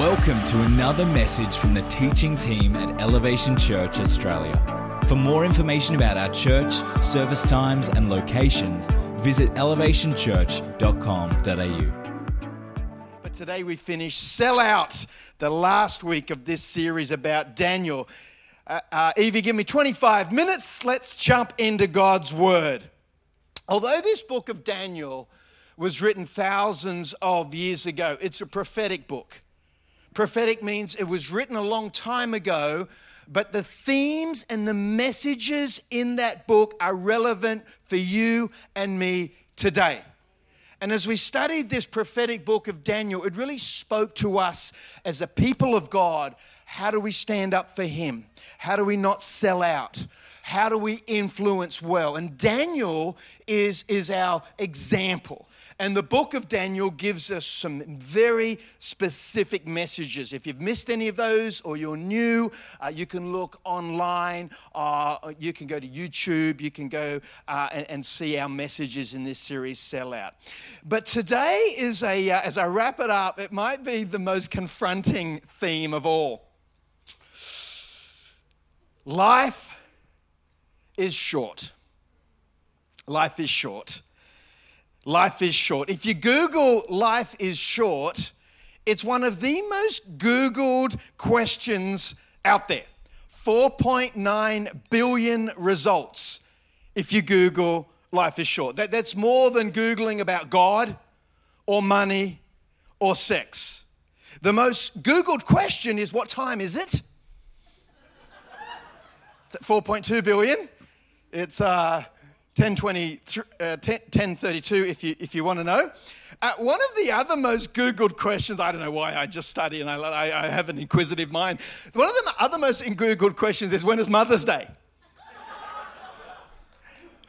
Welcome to another message from the teaching team at Elevation Church Australia. For more information about our church, service times, and locations, visit elevationchurch.com.au. But today we finish Sell Out, the last week of this series about Daniel. Uh, uh, Evie, give me 25 minutes. Let's jump into God's Word. Although this book of Daniel was written thousands of years ago, it's a prophetic book. Prophetic means it was written a long time ago, but the themes and the messages in that book are relevant for you and me today. And as we studied this prophetic book of Daniel, it really spoke to us as a people of God. How do we stand up for Him? How do we not sell out? How do we influence well? And Daniel is, is our example. And the book of Daniel gives us some very specific messages. If you've missed any of those or you're new, uh, you can look online, uh, you can go to YouTube, you can go uh, and, and, see our messages in this series, Sell Out. But today is a, uh, as I wrap it up, it might be the most confronting theme of all. Life is short. Life is short. Life is short. If you Google life is short, it's one of the most Googled questions out there. 4.9 billion results if you Google life is short. That, that's more than Googling about God or money or sex. The most Googled question is what time is it? It's at 4.2 billion. It's uh, 1020, uh, 1032 if you, if you want to know. Uh, one of the other most Googled questions, I don't know why I just study and I, I, I have an inquisitive mind. One of the other most Googled questions is when is Mother's Day?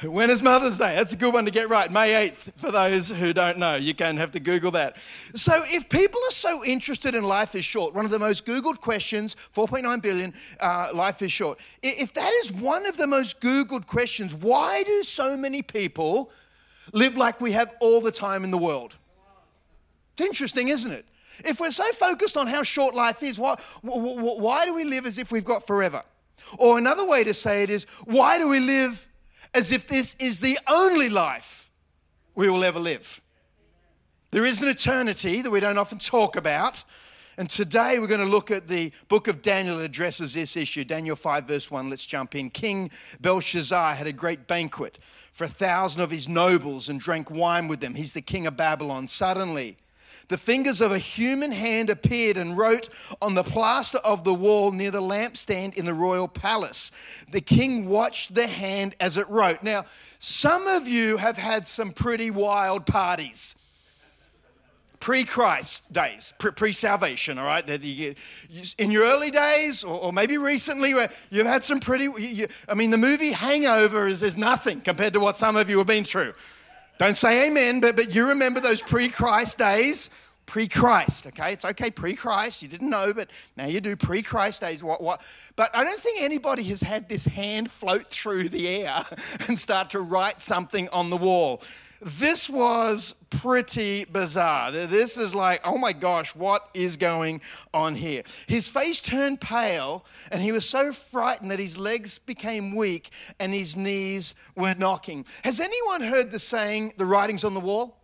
When is Mother's Day? That's a good one to get right. May 8th, for those who don't know. You can have to Google that. So, if people are so interested in life is short, one of the most Googled questions, 4.9 billion, uh, life is short. If that is one of the most Googled questions, why do so many people live like we have all the time in the world? It's interesting, isn't it? If we're so focused on how short life is, why, why do we live as if we've got forever? Or another way to say it is, why do we live as if this is the only life we will ever live. There is an eternity that we don't often talk about. And today we're going to look at the book of Daniel that addresses this issue. Daniel 5, verse 1. Let's jump in. King Belshazzar had a great banquet for a thousand of his nobles and drank wine with them. He's the king of Babylon. Suddenly, the fingers of a human hand appeared and wrote on the plaster of the wall near the lampstand in the royal palace. The king watched the hand as it wrote. Now, some of you have had some pretty wild parties pre Christ days, pre salvation, all right? In your early days, or maybe recently, where you've had some pretty, I mean, the movie Hangover is, is nothing compared to what some of you have been through. Don't say amen, but, but you remember those pre Christ days? Pre Christ, okay? It's okay, pre Christ. You didn't know, but now you do pre Christ days. What, what? But I don't think anybody has had this hand float through the air and start to write something on the wall. This was pretty bizarre. This is like, oh my gosh, what is going on here? His face turned pale, and he was so frightened that his legs became weak and his knees were knocking. Has anyone heard the saying, the writing's on the wall?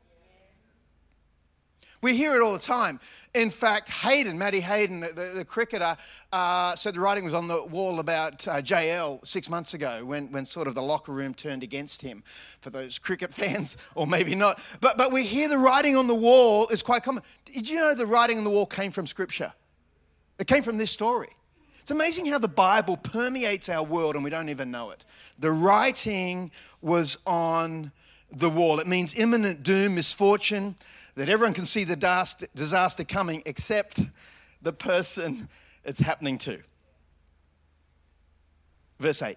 We hear it all the time. In fact, Hayden, Matty Hayden, the, the, the cricketer, uh, said the writing was on the wall about uh, JL six months ago when, when sort of the locker room turned against him for those cricket fans, or maybe not. But, but we hear the writing on the wall is quite common. Did you know the writing on the wall came from Scripture? It came from this story. It's amazing how the Bible permeates our world and we don't even know it. The writing was on the wall. It means imminent doom, misfortune, that everyone can see the disaster coming except the person it's happening to. Verse 8.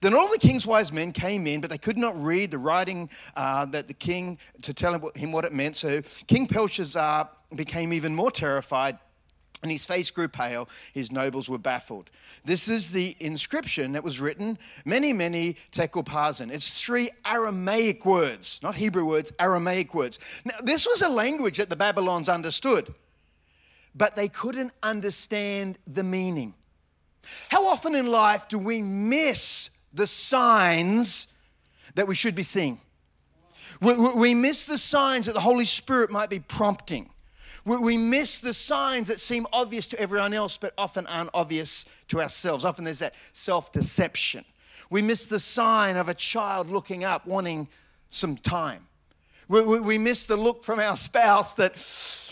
Then all the king's wise men came in, but they could not read the writing uh, that the king to tell him what it meant. So King Belshazzar became even more terrified and his face grew pale. His nobles were baffled. This is the inscription that was written mene, mene tekel parsin. It's three Aramaic words, not Hebrew words, Aramaic words. Now, this was a language that the Babylons understood. but they couldn't understand the meaning. How often in life do we miss the signs that we should be seeing? We, we miss the signs that the Holy Spirit might be prompting. We, miss the signs that seem obvious to everyone else, but often aren't obvious to ourselves. Often there's that self deception. We miss the sign of a child looking up, wanting some time. We, we, we miss the look from our spouse that,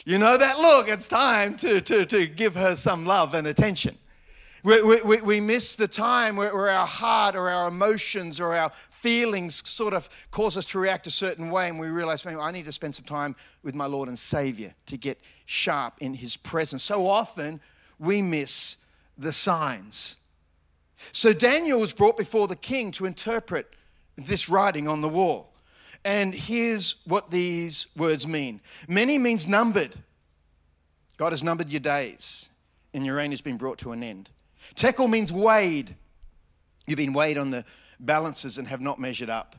you know, that look, it's time to, to, to give her some love and attention. We, we, we miss the time where, where, our heart or our emotions or our feelings sort of cause us to react a certain way, and we realize, maybe I need to spend some time with my Lord and Savior to get sharp in His presence. So often we miss the signs. So Daniel was brought before the king to interpret this writing on the wall. And here's what these words mean mene means numbered. God has numbered your days, and your reign has been brought to an end. Tekel means weighed. You've been weighed on the balances and have not measured up.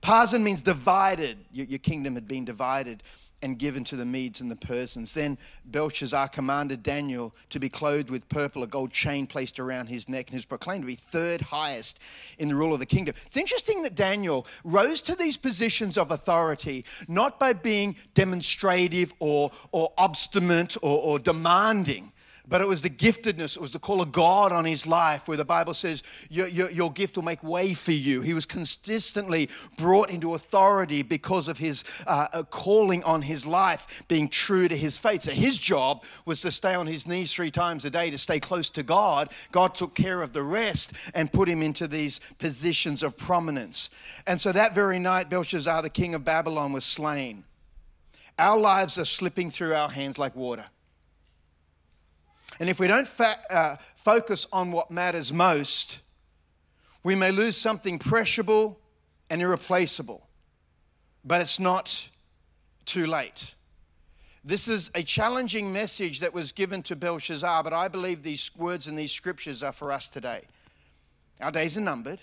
Parsin means divided. Your, your kingdom had been divided and given to the Medes and the Persians. Then Belshazzar commanded Daniel to be clothed with purple, a gold chain placed around his neck, and was proclaimed to be third highest in the rule of the kingdom. It's interesting that Daniel rose to these positions of authority not by being demonstrative or, or obstinate or, or demanding, but it was the giftedness, it was the call of God on his life, where the Bible says, your, your, your, gift will make way for you. He was consistently brought into authority because of his uh, calling on his life, being true to his faith. So his job was to stay on his knees three times a day to stay close to God. God took care of the rest and put him into these positions of prominence. And so that very night, Belshazzar, the king of Babylon, was slain. Our lives are slipping through our hands like water. And if we don't fa- uh, focus on what matters most, we may lose something perishable and irreplaceable. But it's not too late. This is a challenging message that was given to Belshazzar, but I believe these words and these scriptures are for us today. Our days are numbered,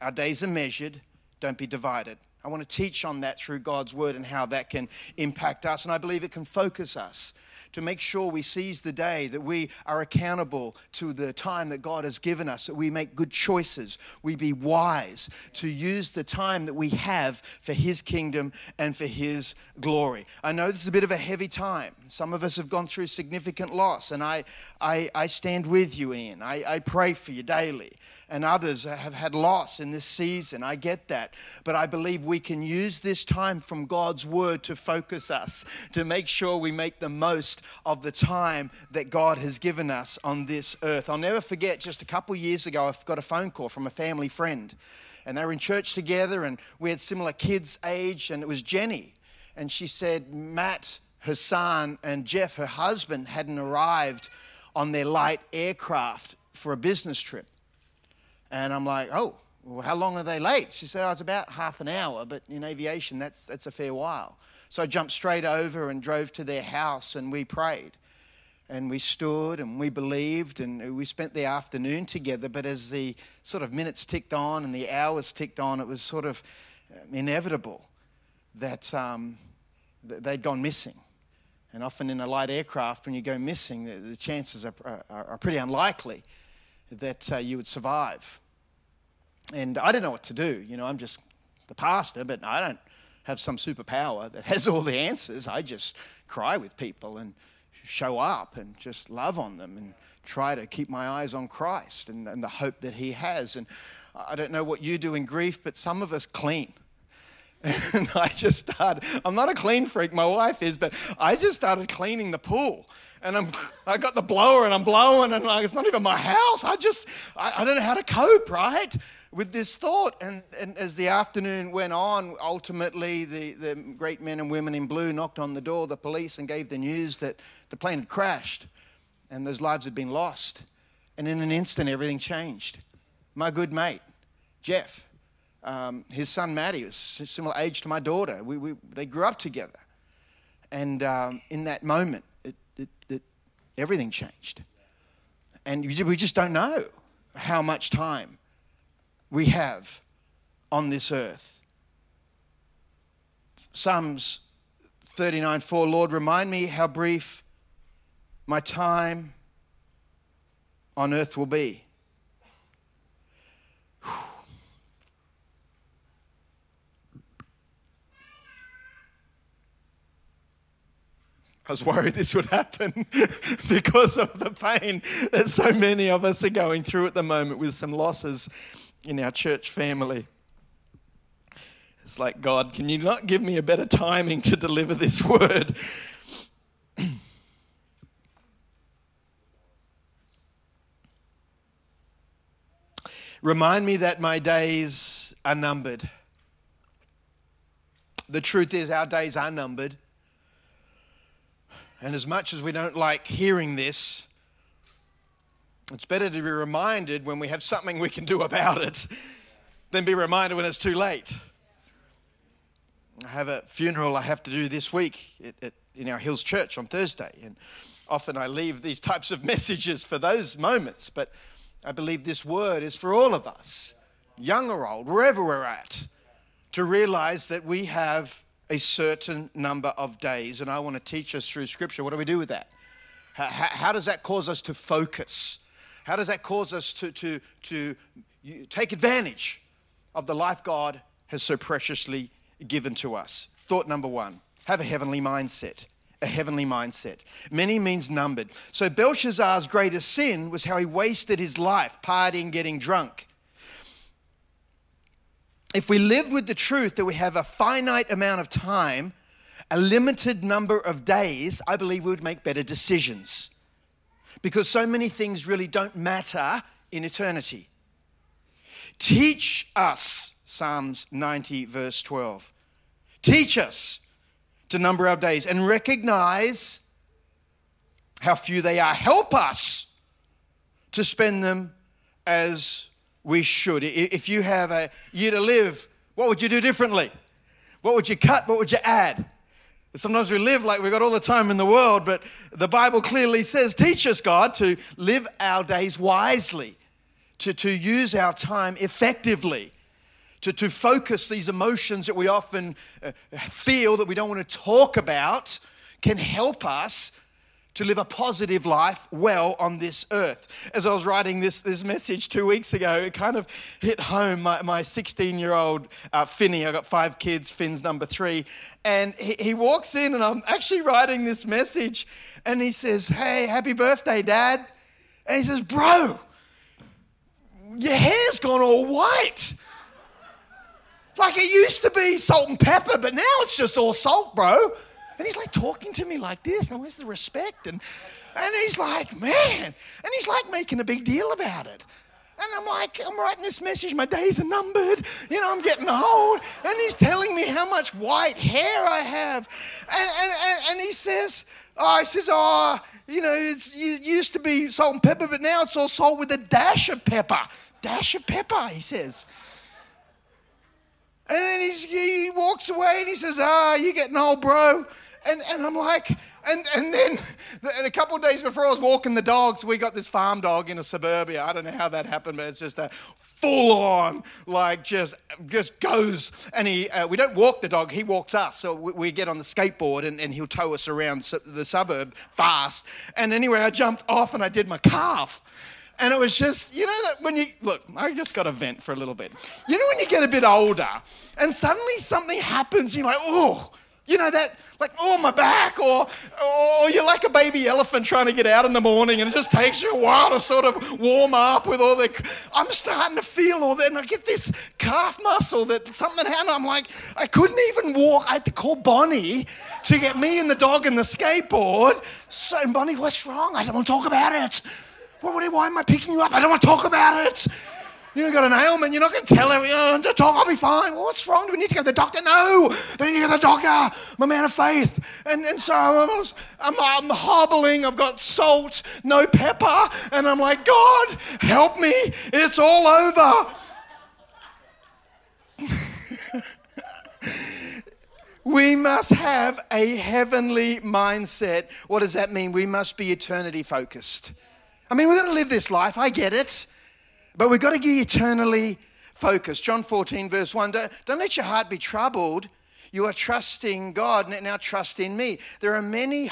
our days are measured. Don't be divided. I want to teach on that through God's word and how that can impact us, and I believe it can focus us to make sure we seize the day, that we are accountable to the time that God has given us, that we make good choices, we be wise to use the time that we have for His kingdom and for His glory. I know this is a bit of a heavy time. Some of us have gone through significant loss, and I, I, I stand with you, Ian. I, I pray for you daily and others have had loss in this season. I get that. But I believe we can use this time from God's word to focus us, to make sure we make the most of the time that God has given us on this earth. I'll never forget just a couple years ago, I got a phone call from a family friend. And they were in church together, and we had similar kids' age, and it was Jenny. And she said, Matt, her son, and Jeff, her husband, hadn't arrived on their light aircraft for a business trip. And I'm like, oh, well, how long are they late? She said, oh, it's about half an hour, but in aviation, that's, that's a fair while. So I jumped straight over and drove to their house and we prayed. And we stood and we believed and we spent the afternoon together. But as the sort of minutes ticked on and the hours ticked on, it was sort of uh, inevitable that um, they'd gone missing. And often in a light aircraft, when you go missing, the, the chances are, are, are pretty unlikely that uh, you would survive. And I didn't know what to do. You know, I'm just the pastor, but I don't have some superpower that has all the answers. I just cry with people and show up and just love on them and try to keep my eyes on Christ and, and the hope that He has. And I don't know what you do in grief, but some of us clean. And I just started, I'm not a clean freak, my wife is, but I just started cleaning the pool and I'm, I got the blower and I'm blowing and like, it's not even my house. I just, I, I don't know how to cope, right? With this thought. And, and as the afternoon went on, ultimately the, the great men and women in blue knocked on the door, the police, and gave the news that the plane had crashed and those lives had been lost. And in an instant, everything changed. My good mate, Jeff, um, his son Matty was similar age to my daughter. We, we, they grew up together. And um, in that moment, it, it, everything changed. And we just don't know how much time we have on this earth. Psalms 39 4 Lord, remind me how brief my time on earth will be. I was worried this would happen because of the pain that so many of us are going through at the moment with some losses in our church family. It's like, God, can you not give me a better timing to deliver this word? Remind me that my days are numbered. The truth is, our days are numbered. And as much as we don't like hearing this, it's better to be reminded when we have something we can do about it than be reminded when it's too late. I have a funeral I have to do this week at, at, in our Hills Church on Thursday. And often I leave these types of messages for those moments, but I believe this word is for all of us, young or old, wherever we're at, to realize that we have a certain number of days. And I want to teach us through Scripture. What do we do with that? How, how does that cause us to focus? How does that cause us to, to, to take advantage of the life God has so preciously given to us? Thought number one have a heavenly mindset. A heavenly mindset. Mene means numbered. So Belshazzar's greatest sin was how he wasted his life partying, getting drunk if we lived with the truth that we have a finite amount of time, a limited number of days, I believe we would make better decisions. Because so many things really don't matter in eternity. Teach us, Psalms 90, verse 12. Teach us to number our days and recognize how few they are. Help us to spend them as we should. If you have a year to live, what would you do differently? What would you cut? What would you add? Sometimes we live like we've got all the time in the world, but the Bible clearly says, Teach us, God, to live our days wisely, to, to use our time effectively, to, to focus these emotions that we often uh, feel that we don't want to talk about, can help us to live a positive life well on this earth. As I was writing this, this message two weeks ago, it kind of hit home. My 16 year old uh, Finney, I got five kids, Finn's number three, and he, he walks in, and I'm actually writing this message, and he says, Hey, happy birthday, Dad. And he says, Bro, your hair's gone all white. Like it used to be salt and pepper, but now it's just all salt, bro. And he's like talking to me like this. Now, where's the respect? And, and he's like, man. And he's like making a big deal about it. And I'm like, I'm writing this message, my days are numbered. You know, I'm getting old. And he's telling me how much white hair I have. And, and, and, and he says, oh, he says, oh, you know, it's, it used to be salt and pepper, but now it's all salt with a dash of pepper. Dash of pepper, he says. And then he walks away and he says, ah, you're getting old, bro. And, and I'm like, and, and then and a couple days before I was walking the dogs, we got this farm dog in a suburbia. I don't know how that happened, but it's just a full on, like just just goes. And he, uh, we don't walk the dog, he walks us. So we, we get on the skateboard and, and he'll tow us around the suburb fast. And anyway, I jumped off and I did my calf. And it was just, you know, that when you look, I just got a vent for a little bit. You know, when you get a bit older and suddenly something happens, you're like, oh, you know, that, like, oh, my back, or, or you're like a baby elephant trying to get out in the morning and it just takes you a while to sort of warm up with all the. I'm starting to feel all that, and I get this calf muscle that something happened. I'm like, I couldn't even walk. I had to call Bonnie to get me and the dog and the skateboard. So, Bonnie, what's wrong? I don't want to talk about it. why am I picking you up? I don't want to talk about it. You got an ailment. You're not going to tell everyone uh, to talk. I'll be fine. Well, what's wrong? Do we need to go to the doctor? No. They need to go to the doctor. I'm a man of faith. And, and so I'm, I'm, I'm hobbling. I've got salt, no pepper. And I'm like, God, help me. It's all over. we must have a heavenly mindset. What does that mean? We must be eternity focused. I mean, we're going to live this life. I get it. But we've got to be eternally focused. John 14, verse 1 don't, don't let your heart be troubled. You are trusting God, now trust in me. There are many,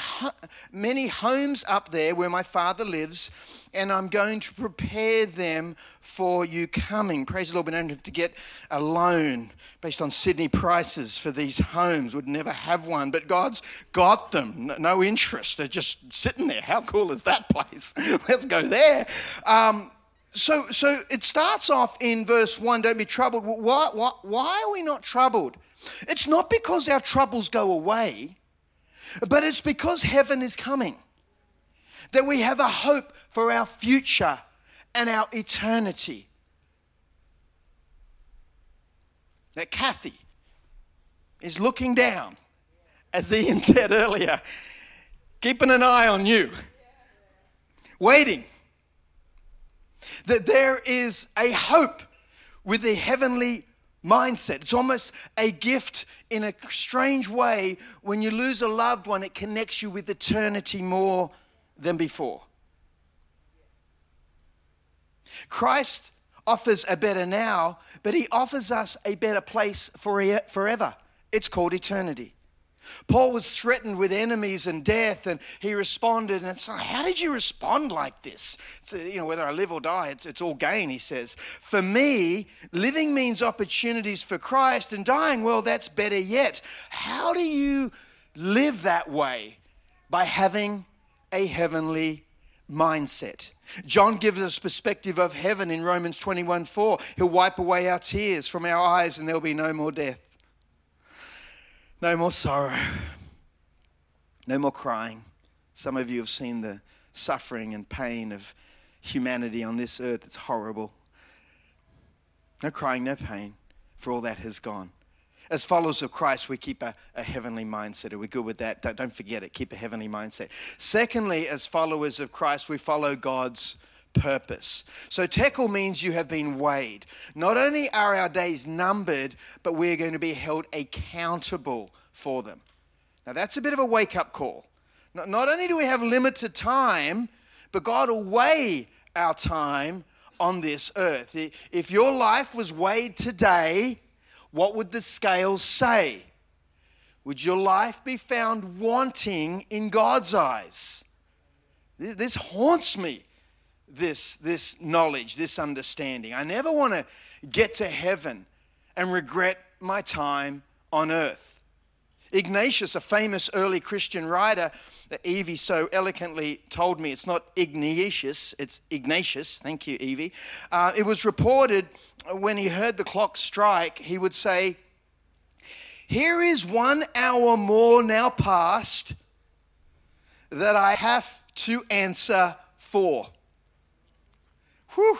many homes up there where my Father lives, and I'm going to prepare them for you coming. Praise the Lord. We don't have to get a loan based on Sydney prices for these homes. Would never have one, but God's got them. No interest. They're just sitting there. How cool is that place? Let's go there. Um, so, so it starts off in verse 1 don't be troubled. Why, why, why are we not troubled? It's not because our troubles go away, but it's because heaven is coming. That we have a hope for our future and our eternity. That Kathy is looking down, as Ian said earlier, keeping an eye on you, waiting. That there is a hope with the heavenly mindset. It's almost a gift in a strange way. When you lose a loved one, it connects you with eternity more than before. Christ offers a better now, but he offers us a better place for forever. It's called eternity. Paul was threatened with enemies and death, and he responded. And it's like, how did you respond like this? Uh, you know, whether I live or die, it's, it's all gain, he says. For me, living means opportunities for Christ, and dying, well, that's better yet. How do you live that way? By having a heavenly mindset. John gives us perspective of heaven in Romans 21 4. He'll wipe away our tears from our eyes, and there'll be no more death. No more sorrow. No more crying. Some of you have seen the suffering and pain of humanity on this earth. It's horrible. No crying, no pain, for all that has gone. As followers of Christ, we keep a, a heavenly mindset. Are we good with that? Don't, don't forget it. Keep a heavenly mindset. Secondly, as followers of Christ, we follow God's purpose. So, tekel means you have been weighed. Not only are our days numbered, but we're going to be held accountable for them. Now, that's a bit of a wake up call. Not only do we have limited time, but God will weigh our time on this earth. If your life was weighed today, what would the scales say? Would your life be found wanting in God's eyes? This haunts me this, this knowledge, this understanding. I never want to get to heaven and regret my time on earth. Ignatius, a famous early Christian writer, that Evie so eloquently told me it's not Ignatius, it's Ignatius. Thank you, Evie. Uh, it was reported when he heard the clock strike, he would say, Here is one hour more now past that I have to answer for. Whew.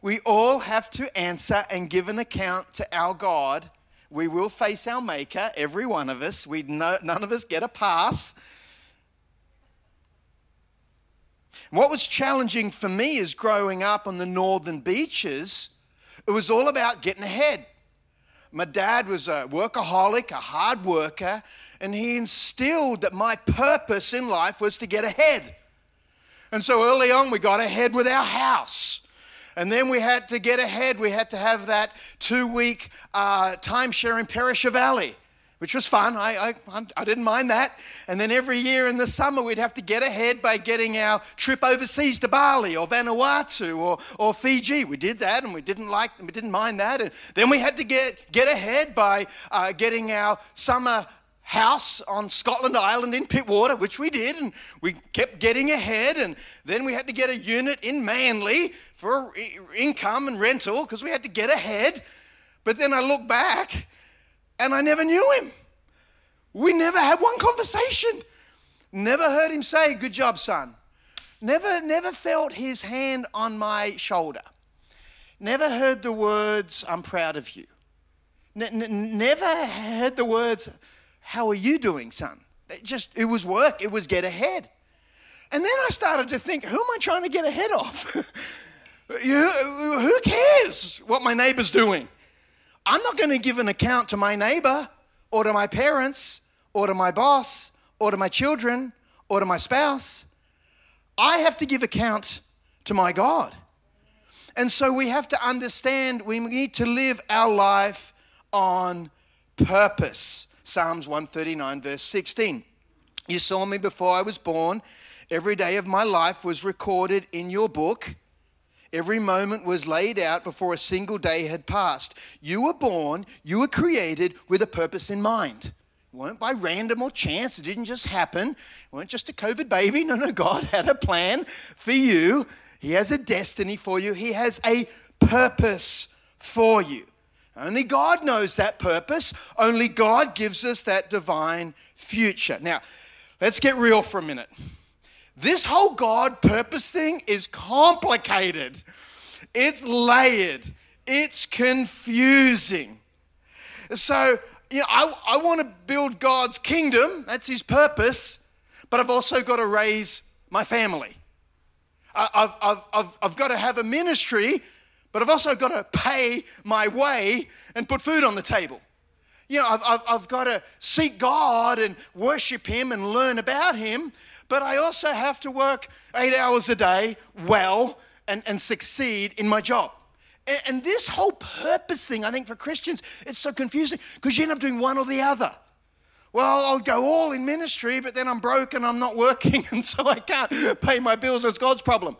We all have to answer and give an account to our God. We will face our Maker, every one of us. We no, none of us get a pass. What was challenging for me is growing up on the northern beaches, it was all about getting ahead. My dad was a workaholic, a hard worker, and he instilled that my purpose in life was to get ahead. And so early on, we got ahead with our house. And then we had to get ahead. We had to have that two week uh, timeshare in Perisher Valley, which was fun. I, I, I didn't mind that. And then every year in the summer, we'd have to get ahead by getting our trip overseas to Bali or Vanuatu or, or Fiji. We did that and we didn't like, we didn't mind that. And then we had to get, get ahead by uh, getting our summer house on Scotland Island in Pittwater, which we did, and we kept getting ahead. And then we had to get a unit in Manly for income and rental because we had to get ahead. But then I look back and I never knew him. We never had one conversation. Never heard him say, Good job, son. Never, never felt his hand on my shoulder. Never heard the words, I'm proud of you. Never heard the words, how are you doing, son? It just, it was work, it was get ahead. And then I started to think, who am I trying to get ahead of? who cares what my neighbor's doing? I'm not going to give an account to my neighbor or to my parents or to my boss or to my children or to my spouse. I have to give account to my God. And so we have to understand we need to live our life on purpose. Psalms 139, verse 16. You saw me before I was born. Every day of my life was recorded in your book. Every moment was laid out before a single day had passed. You were born, you were created with a purpose in mind. It weren't by random or chance, it didn't just happen. It weren't just a COVID baby. No, no, God had a plan for you. He has a destiny for you, He has a purpose for you. Only God knows that purpose. Only God gives us that divine future. Now, let's get real for a minute. This whole God purpose thing is complicated, it's layered, it's confusing. So, you know, I, I want to build God's kingdom, that's his purpose, but I've also got to raise my family. I've, I've, I've, I've got to have a ministry, but I've also got to pay my way and put food on the table. You know, I've, I've, I've got to seek God and worship Him and learn about Him, but I also have to work eight hours a day well and, and succeed in my job. And, and this whole purpose thing, I think for Christians, it's so confusing because you end up doing one or the other. Well, I'll go all in ministry, but then I'm broke and I'm not working, and so I can't pay my bills. It's God's problem.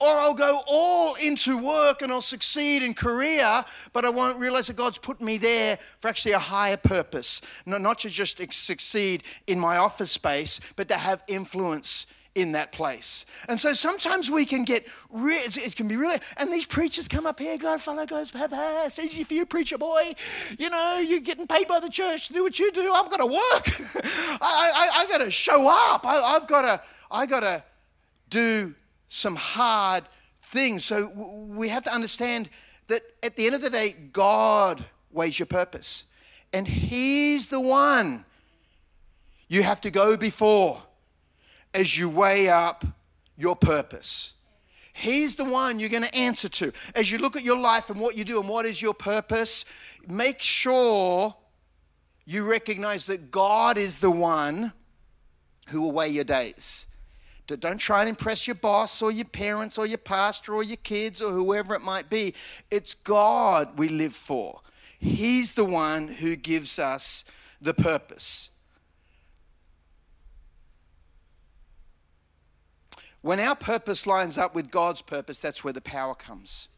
Or I'll go all into work and I'll succeed in career, but I won't realize that God's put me there for actually a higher purpose. Not not to just succeed in my office space, but to have influence in that place. And so sometimes we can get, re- it can be really, and these preachers come up here, God, follow God's path. It's easy for you, preacher boy. You know, you're getting paid by the church to do what you do. I'm going to work. I, I, I got to show up. I, I've got to, I got to do some hard things. So we have to understand that at the end of the day, God weighs your purpose. And He's the one you have to go before as you weigh up your purpose. He's the one you're going to answer to. As you look at your life and what you do and what is your purpose, make sure you recognize that God is the one who will weigh your days. Don't try and impress your boss or your parents or your pastor or your kids or whoever it might be. It's God we live for. He's the one who gives us the purpose. When our purpose lines up with God's purpose, that's where the power comes.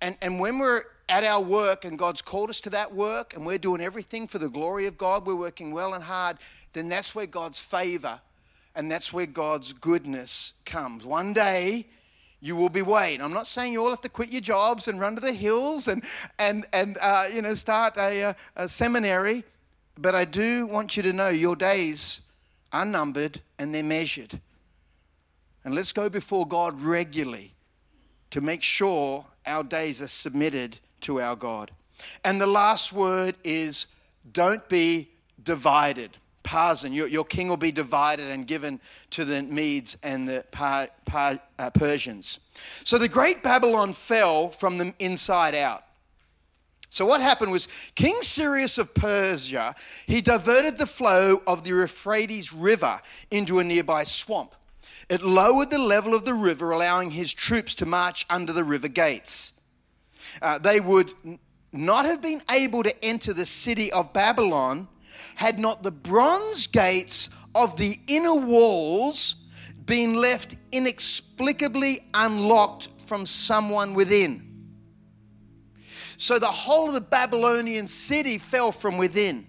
And, and when we're at our work and God's called us to that work and we're doing everything for the glory of God, we're working well and hard, then that's where God's favor and that's where God's goodness comes. One day, you will be weighed. I'm not saying you all have to quit your jobs and run to the hills and, and, and uh, you know, start a, a, a seminary, but I do want you to know your days are numbered and they're measured. And let's go before God regularly to make sure our days are submitted to our God. And the last word is don't be divided. Your, your king will be divided and given to the Medes and the uh, Persians. So the great Babylon fell from the inside out. So what happened was King Cyrus of Persia, he diverted the flow of the Euphrates River into a nearby swamp. It lowered the level of the river, allowing his troops to march under the river gates. Uh, they would not have been able to enter the city of Babylon had not the bronze gates of the inner walls been left inexplicably unlocked from someone within. So the whole of the Babylonian city fell from within.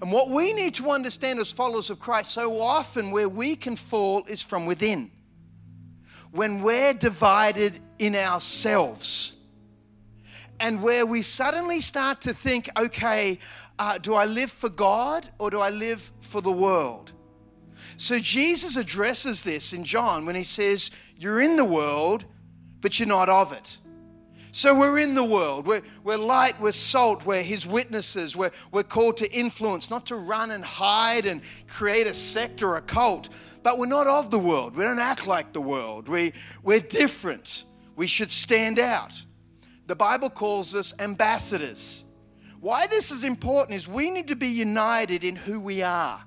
And what we need to understand as followers of Christ, so often where we can fall is from within. When we're divided in ourselves, and where we suddenly start to think, okay, uh, do I live for God or do I live for the world? So Jesus addresses this in John when he says, You're in the world, but you're not of it. So we're in the world. We're, we're light, we're salt, we're his witnesses. We're, we're called to influence, not to run and hide and create a sect or a cult. But we're not of the world. We don't act like the world. We, we're different. We should stand out. The Bible calls us ambassadors. Why this is important is we need to be united in who we are.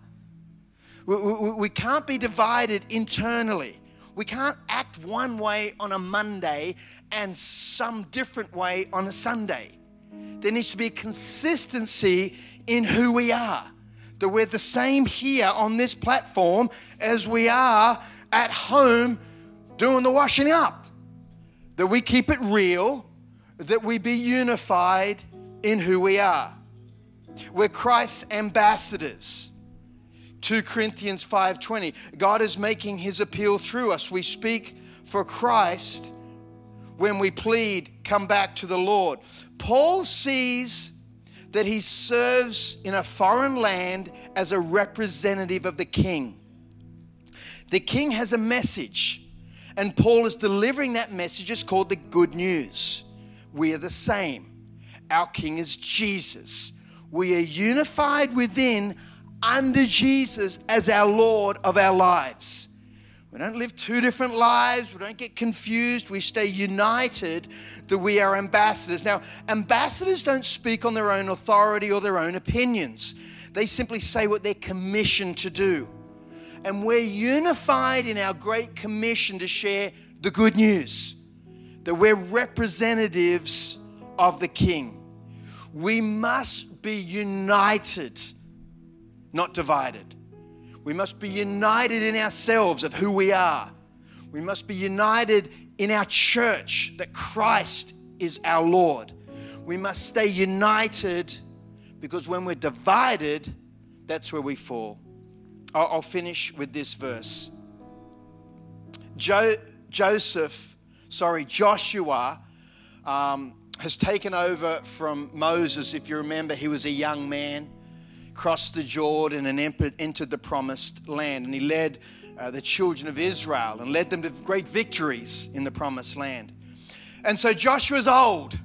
We, we, we, can't be divided internally. We can't act one way on a Monday and some different way on a Sunday. there needs to be consistency in who we are. That we're the same here on this platform as we are at home doing the washing up. That we keep it real, that we be unified in who we are. We're Christ's ambassadors. 2 Corinthians 5:20. God is making his appeal through us. We speak for Christ when we plead, come back to the Lord. Paul sees that he serves in a foreign land as a representative of the king. The king has a message, and Paul is delivering that message. It's called the good news. We are the same. Our king is Jesus. We are unified within under Jesus as our Lord of our lives. We don't live two different lives. We don't get confused. We stay united that we are ambassadors. Now, ambassadors don't speak on their own authority or their own opinions, they simply say what they're commissioned to do. And we're unified in our great commission to share the good news that we're representatives of the King. We must be united, not divided. We must be united in ourselves of who we are. We must be united in our church that Christ is our Lord. We must stay united because when we're divided, that's where we fall. I'll, finish with this verse. Jo- Joseph, sorry, Joshua um, has taken over from Moses. If you remember, he was a young man crossed the Jordan and entered the promised land. And he led uh, the children of Israel and led them to great victories in the promised land. And so Joshua's old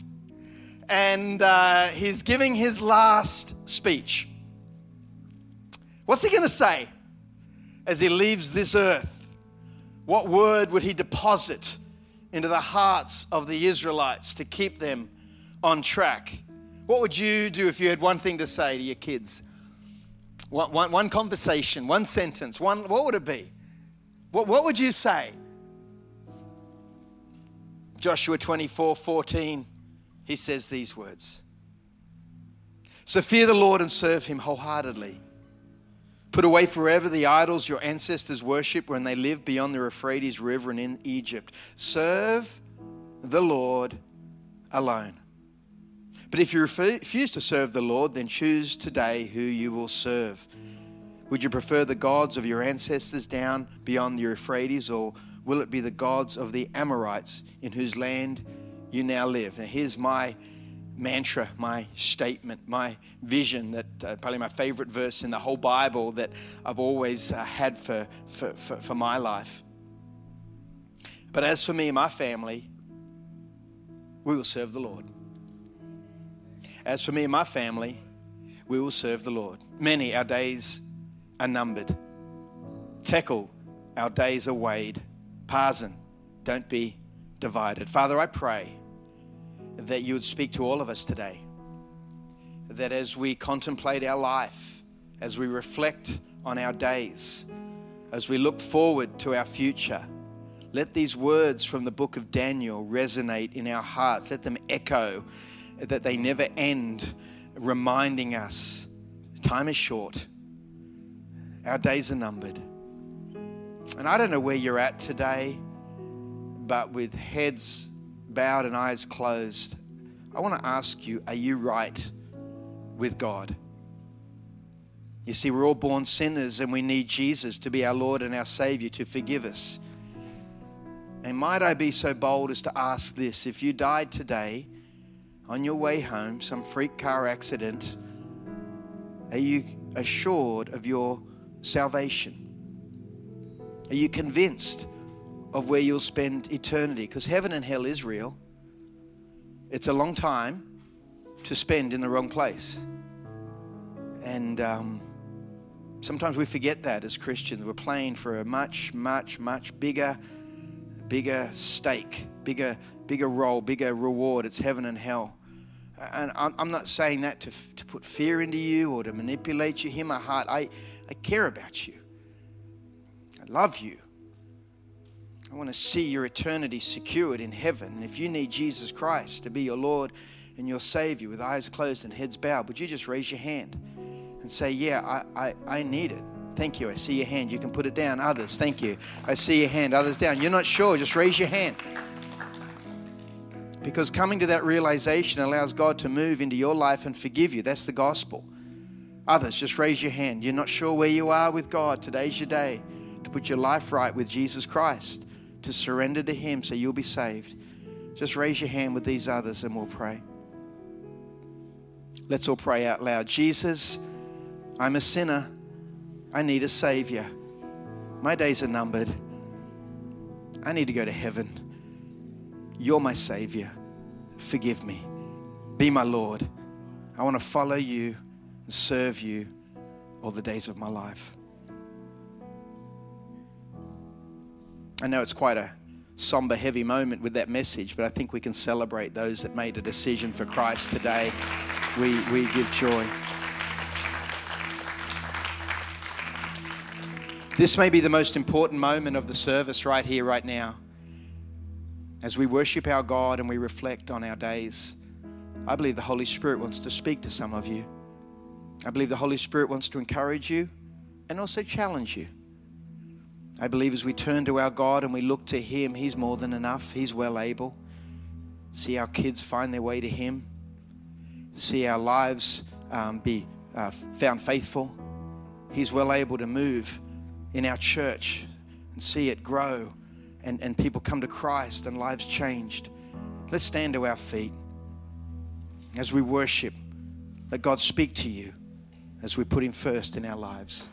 and uh, he's giving his last speech. What's he going to say as he leaves this earth? What word would he deposit into the hearts of the Israelites to keep them on track? What would you do if you had one thing to say to your kids? One, one, one conversation, one sentence, one, what would it be? What, what would you say? Joshua 24 14, he says these words. So fear the Lord and serve him wholeheartedly. Put away forever the idols your ancestors worshipped when they lived beyond the Euphrates River and in Egypt. Serve the Lord alone. But if you refuse to serve the Lord, then choose today who you will serve. Would you prefer the gods of your ancestors down beyond the Euphrates, or will it be the gods of the Amorites in whose land you now live? And here's my mantra, my statement, my vision that uh, probably my favorite verse in the whole Bible that I've always uh, had for, for, for, for my life. But as for me and my family, we will serve the Lord. As for me and my family, we will serve the Lord. Mene, our days are numbered. Tekel, our days are weighed. Parsin, don't be divided. Father, I pray that you would speak to all of us today. That as we contemplate our life, as we reflect on our days, as we look forward to our future, let these words from the book of Daniel resonate in our hearts. Let them echo that they never end, reminding us time is short, our days are numbered. And I don't know where you're at today, but with heads bowed and eyes closed, I want to ask you are you right with God? You see, we're all born sinners and we need Jesus to be our Lord and our Savior to forgive us. And might I be so bold as to ask this if you died today, on your way home, some freak car accident, are you assured of your salvation? Are you convinced of where you'll spend eternity? Because heaven and hell is real. It's a long time to spend in the wrong place. And um, sometimes we forget that as Christians. We're playing for a much, much, much bigger, bigger stake, bigger, bigger role, bigger reward. It's heaven and hell and I'm not saying that to, to put fear into you or to manipulate you. Hear my heart. I, I care about you. I love you. I want to see your eternity secured in heaven. And if you need Jesus Christ to be your Lord and your Savior with eyes closed and heads bowed, would you just raise your hand and say, Yeah, I, I, I need it? Thank you. I see your hand. You can put it down. Others, thank you. I see your hand. Others down. You're not sure, just raise your hand. Because coming to that realization allows God to move into your life and forgive you. That's the gospel. Others, just raise your hand. You're not sure where you are with God. Today's your day to put your life right with Jesus Christ, to surrender to Him so you'll be saved. Just raise your hand with these others and we'll pray. Let's all pray out loud. Jesus, I'm a sinner. I need a Savior. My days are numbered. I need to go to heaven. You're my Savior. Forgive me. Be my Lord. I want to follow you and serve you all the days of my life. I know it's quite a somber, heavy moment with that message, but I think we can celebrate those that made a decision for Christ today. We, we give joy. This may be the most important moment of the service right here, right now. As we worship our God and we reflect on our days, I believe the Holy Spirit wants to speak to some of you. I believe the Holy Spirit wants to encourage you and also challenge you. I believe as we turn to our God and we look to Him, He's more than enough. He's well able. See our kids find their way to Him. See our lives um, be uh, found faithful. He's well able to move in our church and see it grow and, and people come to Christ and lives changed. Let's stand to our feet as we worship. Let God speak to you as we put Him first in our lives.